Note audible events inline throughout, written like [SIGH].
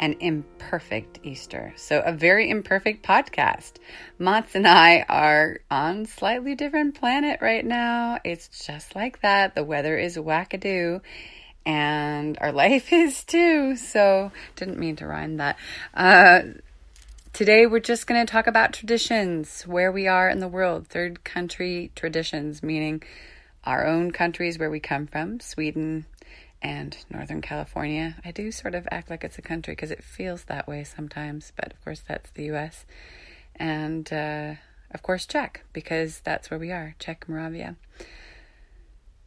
an imperfect Easter. So, a very imperfect podcast. Mats and I are on slightly different planet right now. It's just like that. The weather is wackadoo and our [LAUGHS] life is too. So, didn't mean to rhyme that. Uh, today, we're just going to talk about traditions, where we are in the world, third country traditions, meaning our own countries where we come from, Sweden, and Northern California. I do sort of act like it's a country because it feels that way sometimes, but of course that's the US. And uh, of course, Czech, because that's where we are, Czech Moravia.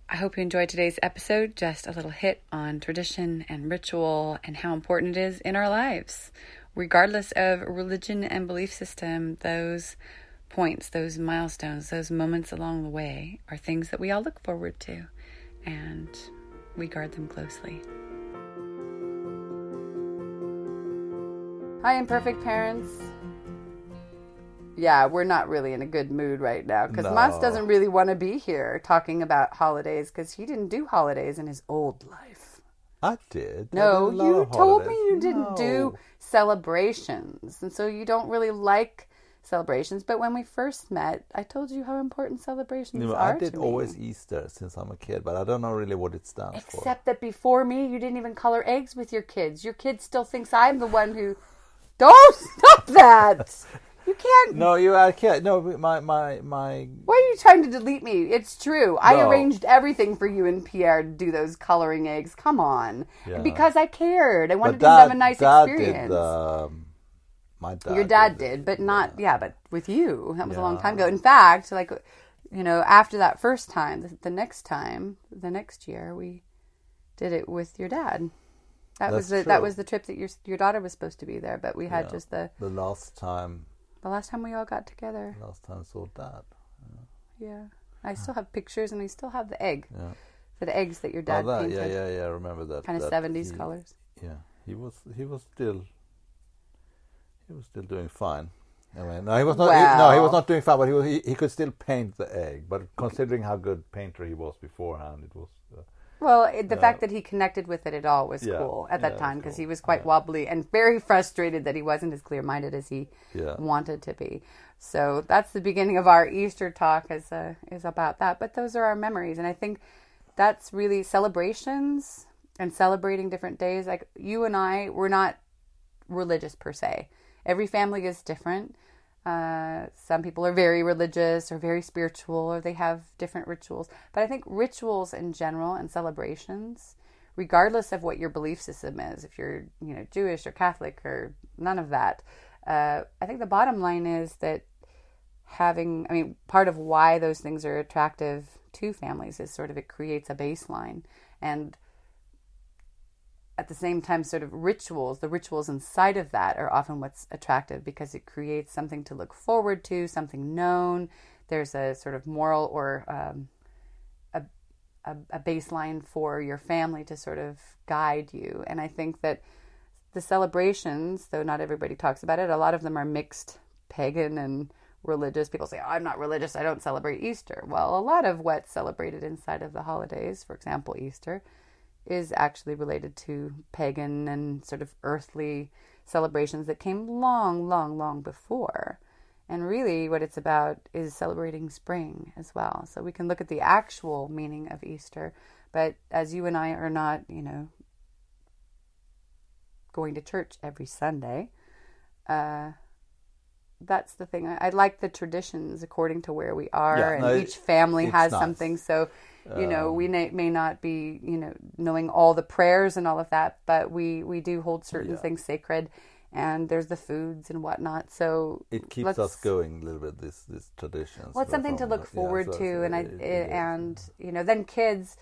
I hope you enjoyed today's episode. Just a little hit on tradition and ritual and how important it is in our lives. Regardless of religion and belief system, those points, those milestones, those moments along the way are things that we all look forward to. And we guard them closely. Hi, imperfect parents. Yeah, we're not really in a good mood right now because No. Mats doesn't really want to be here talking about holidays because he didn't do holidays in his old life. I did. I No, did you told me you didn't do celebrations, and so you don't really like celebrations. But when we first met, I told you how important celebrations No, are I did to me. always Easter since I'm a kid, but I don't know really what it stands for. Except that before me, you didn't even color eggs with your kids. Your kid still thinks I'm the one who. [LAUGHS] Don't stop that! [LAUGHS] You can't. No, you I can't. No, my my my. Why are you trying to delete me? It's true. I arranged everything for you and Pierre to do those coloring eggs. Come on. Yeah. Because I cared. I wanted them to dad, have a nice dad experience. did. Um, my dad. Your dad it. did, but not yeah, but with you. That was a long time ago. In fact, like you know, after that first time, the, the next time, the next year, we did it with your dad. That was the That's that was the trip that your your daughter was supposed to be there, but we had Yeah. just the The last time, the last time we all got together. last time I saw dad. Yeah, I still have pictures, and we still have the egg, Yeah. the eggs that your oh, dad oh, that, painted, yeah, yeah, yeah. I remember that. kind of seventies colors. Yeah, he was. He was still. He was still doing fine. I mean, no, he was not. he- no, he was not doing fine, but he was. He, he could still paint the egg. But considering how good painter he was beforehand, it was. Uh, Well, it, the Yeah. fact that he connected with it at all was Yeah. cool at that Yeah, time because cool. he was quite wobbly and very frustrated that he wasn't as clear minded as he wanted to be. So that's the beginning of our Easter talk is uh, is about that. But those are our memories, and I think that's really celebrations and celebrating different days. Like you and I, we're not religious per se. Every family is different. Uh, some people are very religious or very spiritual, or they have different rituals. But I think rituals in general and celebrations, regardless of what your belief system is, if you're you know Jewish or Catholic or none of that, uh, I think the bottom line is that having, I mean, part of why those things are attractive to families is sort of it creates a baseline and at the same time, sort of rituals, the rituals inside of that are often what's attractive because it creates something to look forward to, something known. There's a sort of moral or um, a, a, a baseline for your family to sort of guide you. And I think that the celebrations, though not everybody talks about it, a lot of them are mixed pagan and religious. People say, oh, I'm not religious, I don't celebrate Easter. Well, a lot of what's celebrated inside of the holidays, for example, Easter, is actually related to pagan and sort of earthly celebrations that came long, long, long before. And really, what it's about is celebrating spring as well. So we can look at the actual meaning of Easter, but as you and I are not, you know, going to church every Sunday, uh, that's the thing. I, I like the traditions according to where we are, Yeah, and no, each family has nice. something. So, you know, um, we may, may not be, you know, knowing all the prayers and all of that, but we we do hold certain Yeah. things sacred, and there's the foods and whatnot. So it keeps let's- going a little bit. This this traditions. well, it's something to look yeah, forward so to, and I it- and you know, then kids,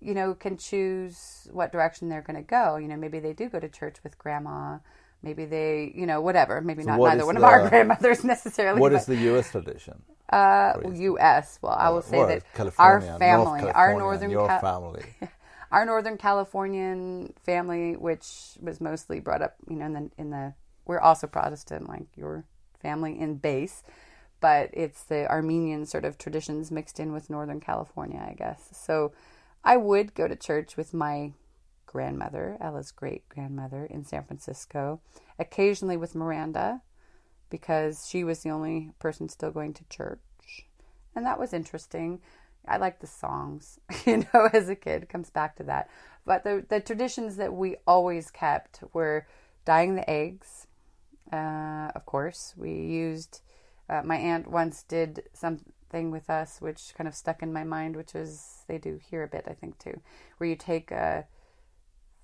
you know, can choose what direction they're going to go. You know, maybe they do go to church with grandma, maybe they, you know, whatever. Maybe So not neither one of our [LAUGHS] grandmothers necessarily. What but, is the U.S. tradition? Uh. U.S. Well, I will say Or that our family, North our northern your Ca- family. [LAUGHS] our Northern Californian family, which was mostly brought up, you know, in the in the we're also Protestant, like your family in base, but it's the Armenian sort of traditions mixed in with Northern California, I guess. So, I would go to church with my grandmother, Ella's great grandmother in San Francisco, occasionally with Miranda, because she was the only person still going to church, and that was interesting. I like the songs, [LAUGHS] you know, [LAUGHS] as a kid, comes back to that. But the the traditions that we always kept were dyeing the eggs. Uh, of course, we used. Uh, my aunt once did something with us, which kind of stuck in my mind, which is they do here a bit, I think too, where you take uh,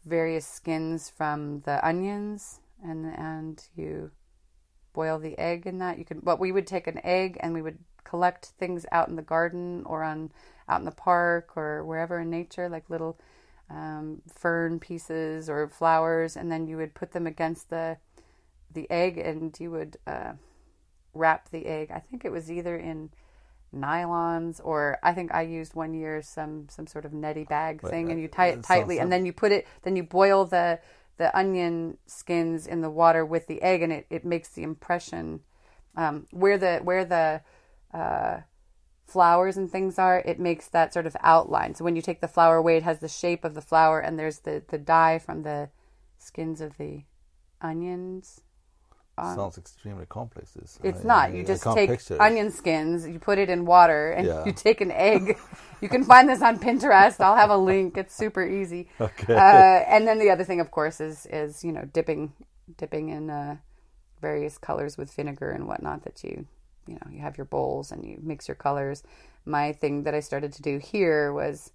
various skins from the onions and and you boil the egg in that. You could, but we would take an egg and we would collect things out in the garden or on out in the park or wherever in nature, like little um, fern pieces or flowers, and then you would put them against the the egg, and you would uh, wrap the egg. I think it was either in nylons or I think I used one year some some sort of netty bag But, thing, and you tie it tightly, sounds and then you put it, then you boil the the onion skins in the water with the egg, and it, it makes the impression um, where the where the uh, flowers and things are. It makes that sort of outline. So when you take the flower away, it has the shape of the flower, and there's the the dye from the skins of the onions. On- Sounds extremely complex. This. it's I- not. You I just can't take onion skins, you put it in water, and Yeah. you take an egg. you can find this on Pinterest. I'll have a link. It's super easy. Okay. Uh, and then the other thing, of course, is is you know dipping dipping in uh, various colors with vinegar and whatnot. That you you know you have your bowls and you mix your colors. My thing that I started to do here was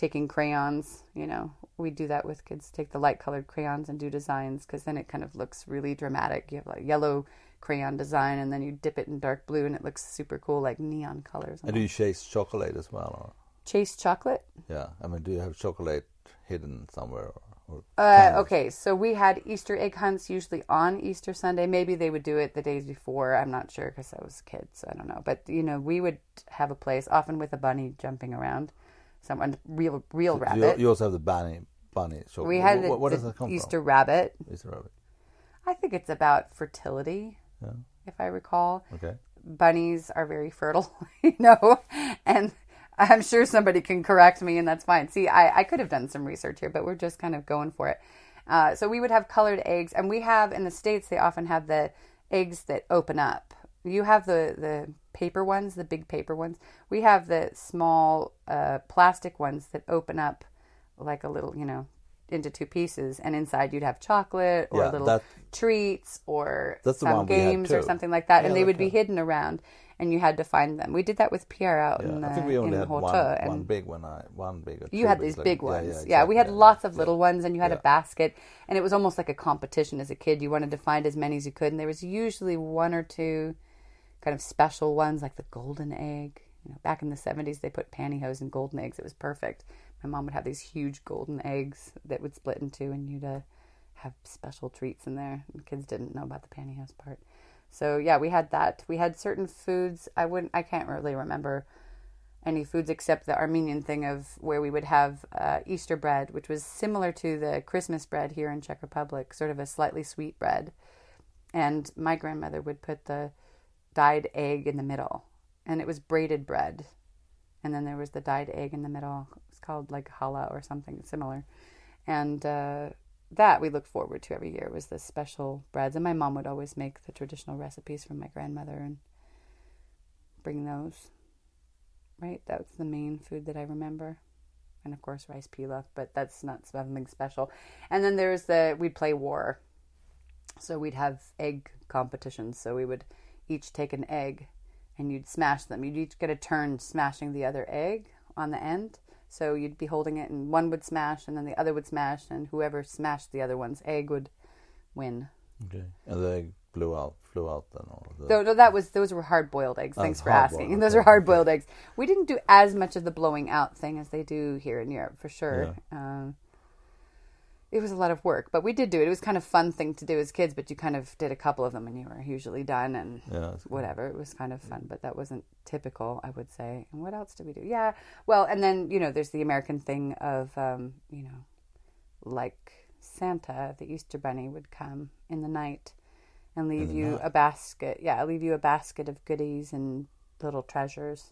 taking crayons. You know, we do that with kids. Take the light colored crayons and do designs because then it kind of looks really dramatic. You have like yellow crayon design and then you dip it in dark blue and it looks super cool, like neon colors. And do you chase chocolate as well? Or? Chase chocolate. Yeah. I mean, do you have chocolate hidden somewhere? Or, or Uh, okay, so we had Easter egg hunts usually on Easter Sunday. Maybe they would do it the days before. I'm not sure because I was a kid, so I don't know. But you know, we would have a place often with a bunny jumping around, someone real real So rabbit. You, you also have the bunny bunny chocolate. we had Wh- the, what the does that come Easter rabbit. Easter rabbit. I think it's about fertility, Yeah. if I recall. Okay. bunnies are very fertile, [LAUGHS] you know, and I'm sure somebody can correct me, and that's fine. See, I, I could have done some research here, but we're just kind of going for it. Uh, so we would have colored eggs, and we have in the states they often have the eggs that open up. You have the the paper ones, the big paper ones. We have the small uh, plastic ones that open up like a little, you know, into two pieces, and inside you'd have chocolate or Yeah, little that- treats or some one we had games or something like that, Yeah, and they would be hidden around, and you had to find them. We did that with Pierre out in, the uh, I think we only in had one, one big one. I one big. you had these big yeah, ones. Yeah, Yeah, we had yeah, lots of yeah. little ones, and you had a basket, and it was almost like a competition as a kid. You wanted to find as many as you could, and there was usually one or two kind of special ones, like the golden egg. You know, back in the seventies, they put pantyhose in golden eggs. It was perfect. My mom would have these huge golden eggs that would split in two, and you'd uh, have special treats in there. And kids didn't know about the pantyhose part. So yeah, we had that. We had certain foods. I wouldn't. I can't really remember any foods except the Armenian thing of where we would have uh, Easter bread, which was similar to the Christmas bread here in Czech Republic, sort of a slightly sweet bread. And my grandmother would put the dyed egg in the middle, and it was braided bread. And then there was the dyed egg in the middle. It's called like challah or something similar. And uh, that we looked forward to every year was the special breads. And my mom would always make the traditional recipes from my grandmother and bring those right? That was the main food that I remember. And of course, rice pilaf, but that's not something special. And then there's the, we'd play war. So we'd have egg competitions. So we would each take an egg and you'd smash them. You'd each get a turn smashing the other egg on the end. So you'd be holding it and one would smash and then the other would smash and whoever smashed the other one's egg would win. Okay. And they blew out, flew out then. All the, No, no, that was those were hard boiled eggs. Oh, Thanks for asking. [LAUGHS] Those okay, are hard boiled eggs. We didn't do as much of the blowing out thing as they do here in Europe, for sure. Um, it was a lot of work, but we did do it. It was kind of fun thing to do as kids, but you kind of did a couple of them and you were usually done and Yeah, whatever. It was kind of fun, but that wasn't typical, I would say. And what else did we do? Yeah, well, and then you know, there's the American thing of um, you know, like Santa, the Easter Bunny would come in the night and leave you night? a basket. Yeah, leave you a basket of goodies and little treasures.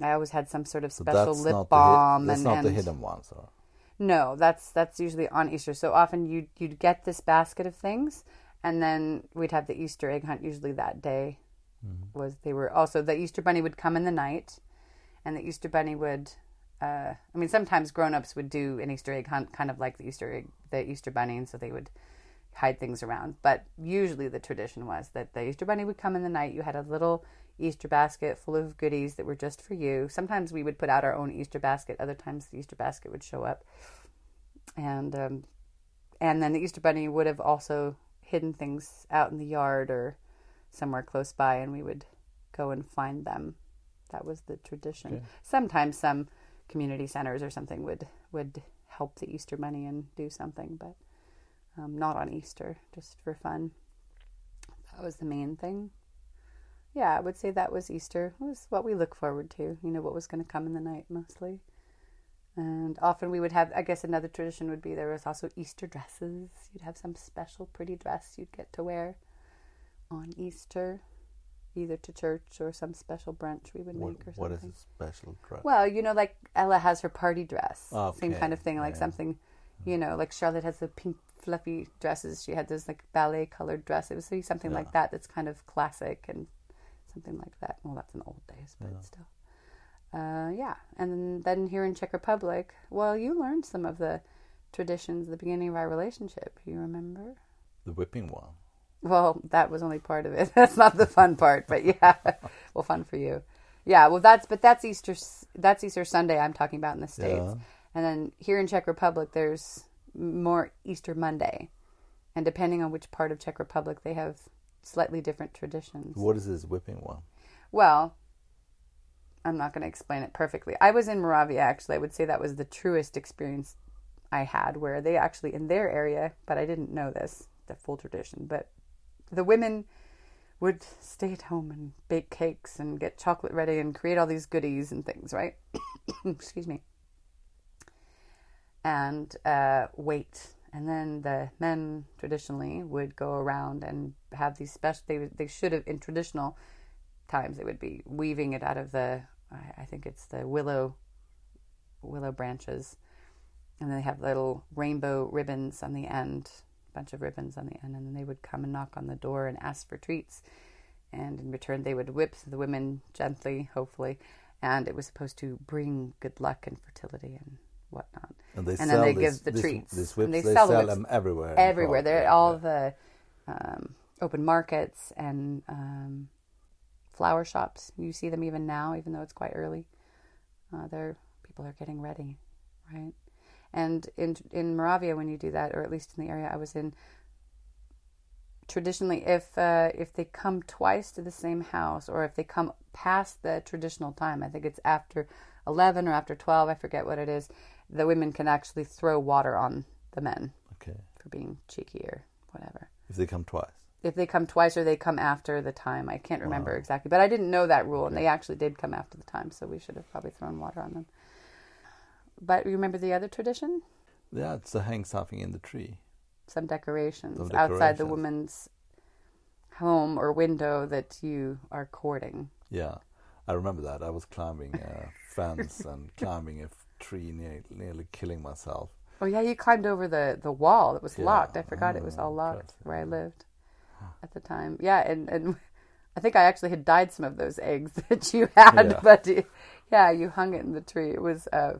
I always had some sort of special that's lip not balm The that's and, not and the hidden ones. Or, no, that's that's usually on Easter. So often you you'd get this basket of things, and then we'd have the Easter egg hunt. Usually that day was they were also the Easter bunny would come in the night, and the Easter bunny would. Uh, I mean, sometimes grown-ups would do an Easter egg hunt, kind of like the Easter egg, the Easter bunny, and so they would hide things around. But usually the tradition was that the Easter bunny would come in the night. You had a little Easter basket full of goodies that were just for you. Sometimes we would put out our own Easter basket. Other times the Easter basket would show up, and um, and then the Easter bunny would have also hidden things out in the yard or somewhere close by, and we would go and find them. That was the tradition. Sometimes some community centers or something would would help the Easter bunny and do something, but um, not on Easter, just for fun. That was the main thing. Yeah, I would say that was Easter. It was what we look forward to. You know, what was going to come in the night mostly. And often we would have, I guess another tradition would be there was also Easter dresses. You'd have some special pretty dress you'd get to wear on Easter, either to church or some special brunch we would what, make or something. is a special dress? Well, you know, like Ella has her party dress, same kind of thing, like yeah. something, you know, like Charlotte has the pink fluffy dresses. She had those like ballet colored dress. It was something like that. That's kind of classic and something like that. Well, that's in old days, but still. Uh, yeah, and then, then here in Czech Republic, well, you learned some of the traditions at the beginning of our relationship. You remember? the whipping one. Well, that was only part of it. [LAUGHS] That's not the fun part, but yeah, [LAUGHS] well, fun for you. Yeah, well, that's but that's Easter. That's Easter Sunday. I'm talking about in the states, Yeah. and then here in Czech Republic, there's more Easter Monday, and depending on which part of Czech Republic, they have slightly different traditions. What is this whipping one? Well, I'm not going to explain it perfectly. I was in Moravia actually. I would say that was the truest experience I had where they actually in their area, but I didn't know this, the full tradition, but the women would stay at home and bake cakes and get chocolate ready and create all these goodies and things, right? [COUGHS] Excuse me. And uh, wait. And then the men traditionally would go around and have these special. They they should have in traditional times they would be weaving it out of the. I, think it's the willow. Willow branches, and they have little rainbow ribbons on the end, bunch of ribbons on the end, and then they would come and knock on the door and ask for treats, and in return they would whip the women gently, hopefully, and it was supposed to bring good luck and fertility and whatnot. And they And then they this, give the this, treats. These And they they, sell sell, the them everywhere. everywhere. They're at all yeah. the um, open markets and um, flower shops. You see them even now, even though it's quite early. Uh, they're people are getting ready, right? And in in Moravia, when you do that, or at least in the area I was in, traditionally, if uh, if they come twice to the same house, or if they come past the traditional time, I think it's after eleven or after twelve, I forget what it is. The women can actually throw water on the men Okay. for being cheeky or whatever. If they come twice. If they come twice or they come after the time, I can't remember exactly, but I didn't know that rule, and they actually did come after the time, so we should have probably thrown water on them. But you remember the other tradition? Yeah, it's to hang something in the tree. Some decorations, Some outside the woman's home or window that you are courting. Yeah, I remember that. I was climbing a fence and [LAUGHS] climbing a tree, near, nearly killing myself. Oh yeah, you climbed over the the wall that was Yeah. locked. I forgot it was Oh, all locked impressive. where I lived at the time. Yeah, and and [LAUGHS] I think I actually had dyed some of those eggs [LAUGHS] that you had, Yeah. but yeah, you hung it in the tree. It was uh,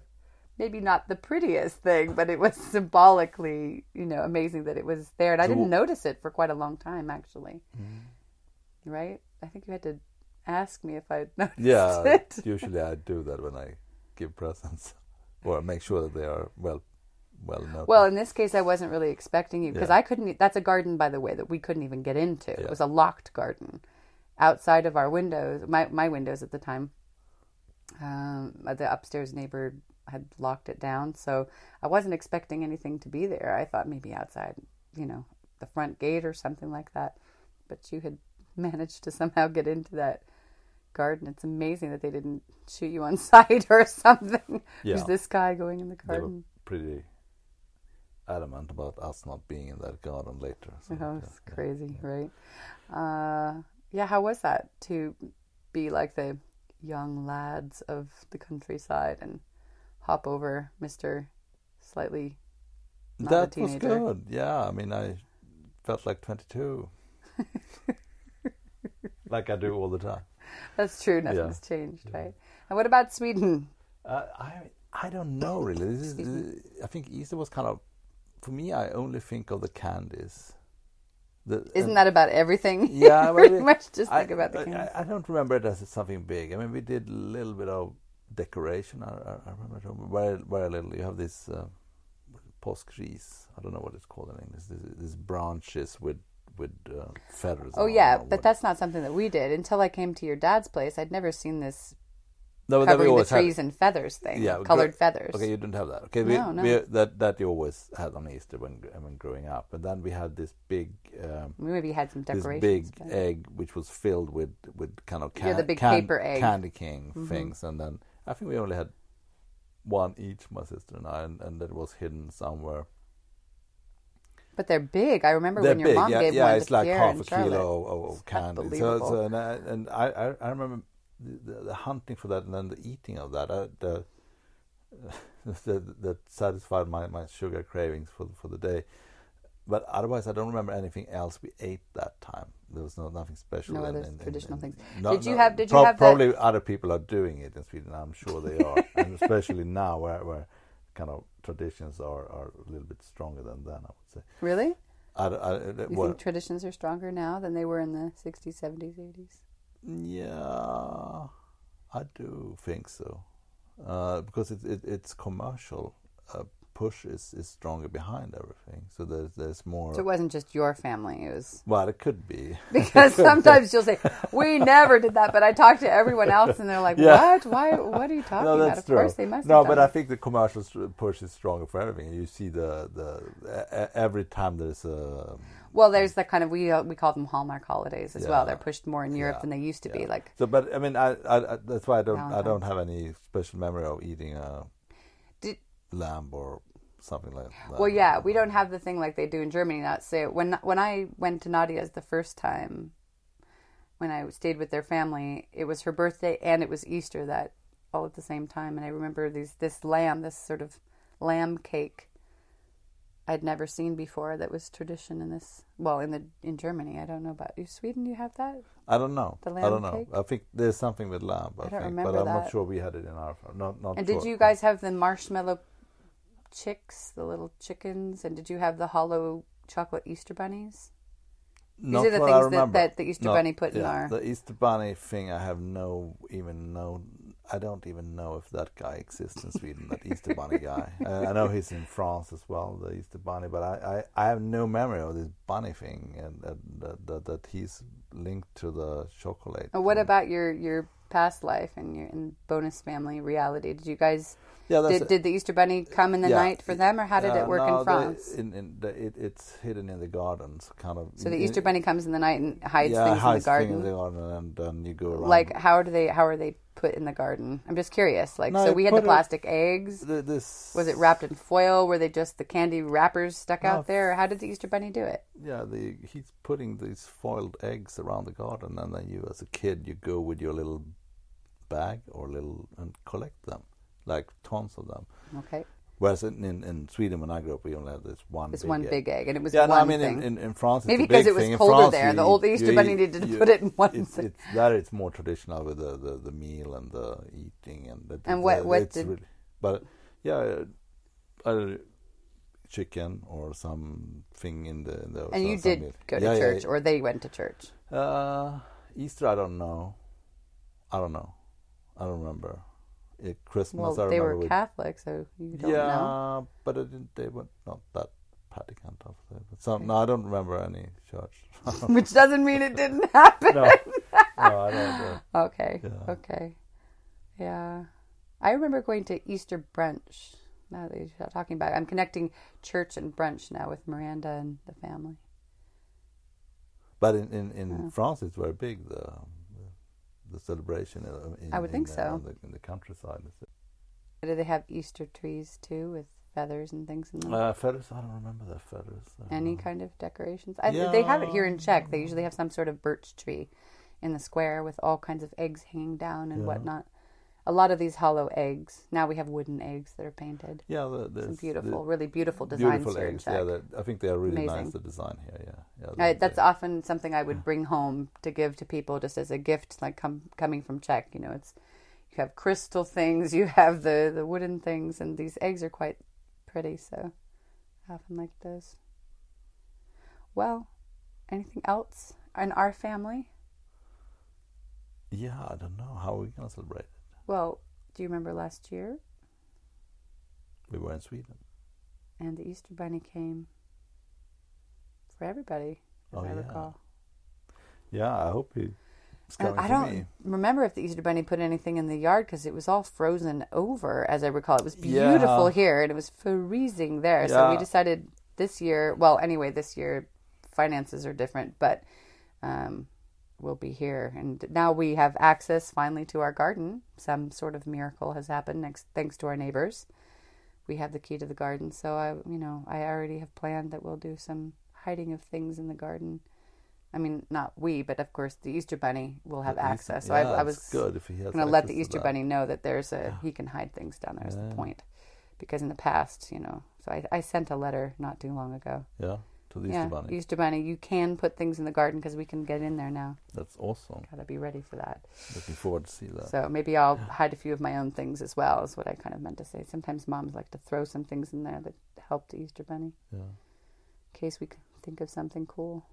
maybe not the prettiest thing, but it was symbolically, you know, amazing that it was there, and I didn't notice it for quite a long time actually. Mm-hmm. Right? I think you had to ask me if I'd [LAUGHS] noticed it. Yeah, it. usually I do that when I give presents, or make sure that they are well, well noticed. Well, in this case, I wasn't really expecting you because Yeah. I couldn't. That's a garden, by the way, that we couldn't even get into. It was a locked garden outside of our windows. My my windows at the time. Um, the upstairs neighbor had locked it down. So I wasn't expecting anything to be there. I thought maybe outside, you know, the front gate or something like that. But you had [LAUGHS] managed to somehow get into that garden. It's amazing that they didn't shoot you on [LAUGHS] sight or something. Yeah. Who's this guy going in the garden? pretty adamant about us not being in that garden later. So, Oh, yeah, it's yeah. crazy, right? Uh, yeah, how was that to be like the young lads of the countryside and hop over Mister slightly not a That was good. Yeah, I mean, I felt like 22. [LAUGHS] like I do all the time. [LAUGHS] That's true. Nothing's changed, right? And what about Sweden? Uh, I I don't know really. This is, I think Easter was kind of for me. I only think of the candies. The, Isn't that about everything? Yeah, You well, [LAUGHS] pretty much just I, think about the candies. I, I don't remember it as something big. I mean, we did a little bit of decoration. I, I, remember very, very little. You have this uh, påskris. I don't know what it's called in English. This, this branches with with uh, feathers. Oh yeah, but what- that's not something that we did until I came to your dad's place. I'd never seen this no, but then we covering the always had- trees and feathers thing, Yeah, colored feathers. Okay, you didn't have that. Okay, we, No, no. we that that you always had on Easter when when growing up, and then we had this big. Um, We maybe had some this decorations. big but- egg which was filled with with kind of Yeah, the big can- paper egg. candy king Mhm. things and then i think we only had one each my sister and i and, and that was hidden somewhere But they're big. I remember they're when your big mom yeah, gave yeah one Yeah, it's like Pierre half a Charlotte. kilo of, of candy so, so and, I, and I, I i remember the, the, the hunting for that and then the eating of that uh, the, [LAUGHS] the that satisfied my, my sugar cravings for for the day but otherwise i don't remember anything else we ate that time there was no nothing special No in- in- in- traditional in- things. no- Did you no, have- did you prob- have that- probably other people are doing it in Sweden. I'm sure they are, [LAUGHS] and especially now where, where kind of traditions are, are a little bit stronger than then. I would say. Really? I, I, You well, think traditions are stronger now than they were in the 60s, 70s, 80s? yeah, I do think so, uh, because it, it, it's commercial. Uh, push is, is stronger behind everything, so there's there's more. So it wasn't just your family. It was well, it could be. [LAUGHS] because [LAUGHS] sometimes you'll say, "We never did that," but I talked to everyone else, and they're like, Yeah. "What? Why? What are you talking no, about?" Of true. course, they must. No, but done I think the commercial push is stronger for everything. You see the the every time there's a Well, there's the kind of we we call them Hallmark holidays as well. They're pushed more in Europe Yeah. than they used to be. Like, so. But I mean, I, I, I that's why I don't I don't have any special memory of eating a Did- lamb or something like that. well, yeah, we don't have the thing like they do in Germany. Not say when when I went to Nadia's the first time, when I stayed with their family, it was her birthday and it was Easter that all at the same time. And I remember these this lamb, this sort of lamb cake. I'd never seen before that was tradition in this well in the in Germany I don't know about you Sweden you have that I don't know. The I lamb don't know. cake? I think there's something with lamb. I, I don't think, remember but I'm that. not sure we had it in our. Not not. And sure. did you guys have the marshmallow chicks, the little chickens, and did you have the hollow chocolate Easter bunnies? Not are the things that- that the Easter Not- Bunny put in our- The Easter Bunny thing, I have no even no. I don't even know if that guy exists in Sweden. that Easter Bunny guy. I, [LAUGHS] uh, I know he's in France as well, the Easter Bunny. But I, I, I have no memory of this bunny thing, and, and that, that that he's linked to the chocolate. What about your your past life and your in bonus family reality? Did you guys Yeah, did, did the Easter Bunny come in the Yeah. night for them, or how did Yeah, it uh, work no, in France? The, in, in the, it, it's hidden in the gardens, kind of. so the in- Easter Bunny comes in the night and hides yeah, things hides in the things garden. in the garden, and then you go around. like how do they how are they put in the garden? I'm just curious. Like No, so we had the put it- plastic eggs. The- this Was it wrapped in foil? Were they just the candy wrappers stuck No. out there? Or how did the Easter Bunny do it? Yeah, the he's putting these foiled eggs around the garden, and then you, as a kid, you go with your little bag or little and collect them, like tons of them. Okay, Whereas in, in, in Sweden, when I grew up, we only had this one. this big one egg. big egg, and it was Yeah, one no, I mean in, in, in France, it's Maybe because it was thing. Colder France, there, you the old Easter you bunny needed to you- put it in [LAUGHS] one It's, thing. it's that it's more traditional with the, the, the meal and the eating and the, And what- what did- really, but yeah, uh, chicken or something in the. In the and you did meal. go to yeah, church, yeah. or they went to church. Uh, Easter, I don't know. I don't know. I don't remember. It, Christmas, Well, I they were with- Catholic, so you don't yeah, know. but I didn't, they were not that praticant of it. But some, no, I don't remember any church. [LAUGHS] Which doesn't mean it didn't [LAUGHS] happen. no, no, I don't. Uh, Okay. Yeah. Okay. Yeah. I remember going to Easter brunch. Now that you're talking about it, I'm connecting church and brunch now with Miranda and the family. But in in, in France, it's very big the the celebration. uh, In, I would think in, so. uh, in the, in the countryside. Do they have Easter trees too with feathers and things in them? Uh, feathers. I don't remember the feathers. Any know. kind of decorations? I, They have it here in Czech. They usually have some sort of birch tree in the square with all kinds of eggs hanging down and Yeah. whatnot. A lot of these hollow eggs. Now we have wooden eggs that are painted. Yeah, the, Some beautiful, the really beautiful designs beautiful eggs. Yeah, I think they are really Amazing. nice. The design here. Yeah, yeah. Uh, I, that's often something I would bring home to give to people just as a gift, like com- coming from Czech. You know, it's you have crystal things, [LAUGHS] you have the the wooden things, and these eggs are quite pretty. So I often like those. Well, anything else in our family? Yeah, I don't know how we're gonna celebrate. Well, do you remember last year? We were in Sweden. And the Easter Bunny came for everybody, as Oh, I yeah. recall. Yeah, I hope he. I don't me. remember if the Easter Bunny put anything in the yard because it was all frozen over, as I recall. It was beautiful Yeah. here and it was freezing there. So we decided this year, well, anyway, this year finances are different, but um, we'll be here. And now we have access finally to our garden. Some sort of miracle has happened next, thanks to our neighbors. We have the key to the garden. So I, you know, I already have planned that we'll do some hiding of things in the garden. I mean, not we, but of course the Easter Bunny will have access. So yeah, I, I was good if he has. going to let the Easter that. Bunny know that there's a he can hide things down there. Is the point? Because in the past, you know, so I, I sent a letter not too long ago. Yeah, to the yeah, Easter Bunny. Easter Bunny, you can put things in the garden because we can get in there now. That's awesome. Got to be ready for that. Looking forward to see that. So maybe I'll hide a few of my own things as well. Is what I kind of meant to say. Sometimes moms like to throw some things in there that help the Easter Bunny yeah. in case we can think of something cool.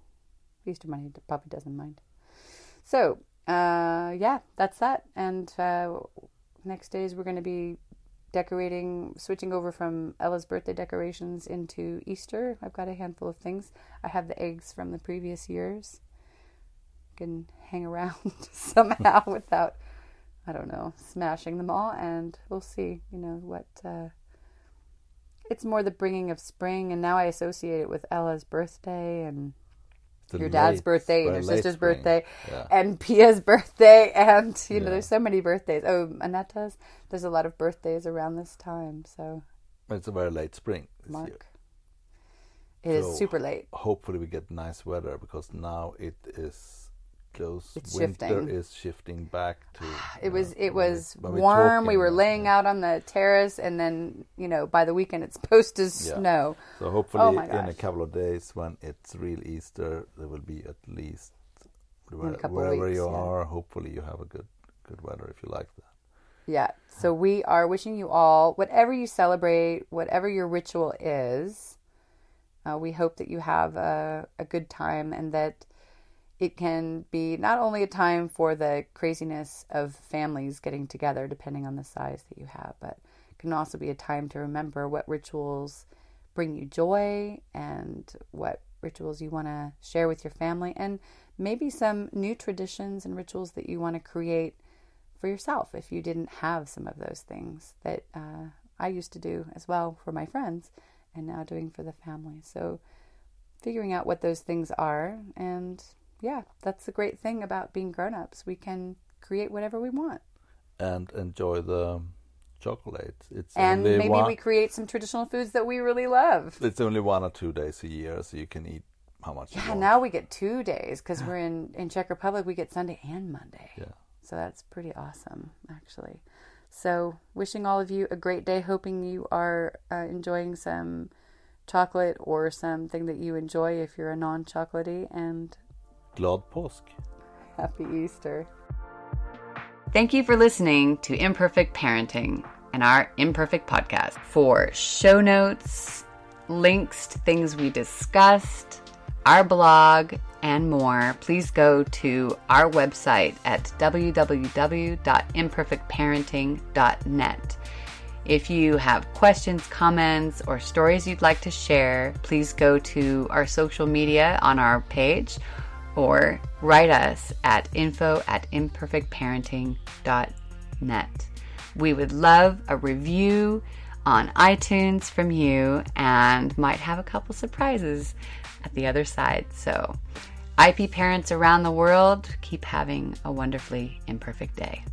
Easter Bunny probably doesn't mind. So, uh, yeah, that's that. And uh, next days we're going to be decorating, switching over from Ella's birthday decorations into Easter. I've got a handful of things. I have the eggs from the previous years. Can hang around [LAUGHS] somehow without, I don't know, smashing them all. And we'll see, you know, what. Uh, it's more the bringing of spring, and now I associate it with Ella's birthday and The your dad's late- birthday and your sister's spring. birthday Yeah. and Pia's [LAUGHS] birthday and you know there's so many birthdays. Oh, Aneta's. There's a lot of birthdays around this time, so It's a very late spring this Mark. year. It is So- super late. Hopefully, we get nice weather because now it is close. It's Winter shifting. is shifting back to. [SIGHS] It was know, it was warm. We were laying out on the terrace, and then you know by the weekend it's supposed to snow. So hopefully, Oh in a couple of days, when it's real Easter, there will be at least where, wherever weeks, you yeah. are. Hopefully, you have a good good weather if you like that. Yeah. So we are wishing you all, whatever you celebrate, whatever your ritual is, uh, we hope that you have a, a good time and that it can be not only a time for the craziness of families getting together, depending on the size that you have, but it can also be a time to remember what rituals bring you joy and what rituals you want to share with your family and maybe some new traditions and rituals that you want to create for yourself if you didn't have some of those things that uh, I used to do as well for my friends and now doing for the family. So figuring out what those things are and yeah, that's the great thing about being grown-ups. We can create whatever we want. And enjoy the chocolate. It's And only maybe one, we create some traditional foods that we really love. It's only one or two days a year, so you can eat how much you Yeah, want. now we get two days because we're in, in Czech Republic. We get Sunday and Monday. Yeah. So that's pretty awesome, actually. So, wishing all of you a great day, hoping you are uh, enjoying some chocolate or something that you enjoy if you're a non chocolatey, and Glad påsk. happy Easter. Thank you for listening to Imperfect Parenting and our Imperfect podcast. For show notes, links to things we discussed, our blog, and more, please go to our website at www.imperfectparenting.net. If you have questions, comments, or stories you'd like to share, please go to our social media on our page or write us at info at imperfectparenting.net. We would love a review on iTunes from you and might have a couple surprises at the other side. So, IP parents around the world, keep having a wonderfully imperfect day.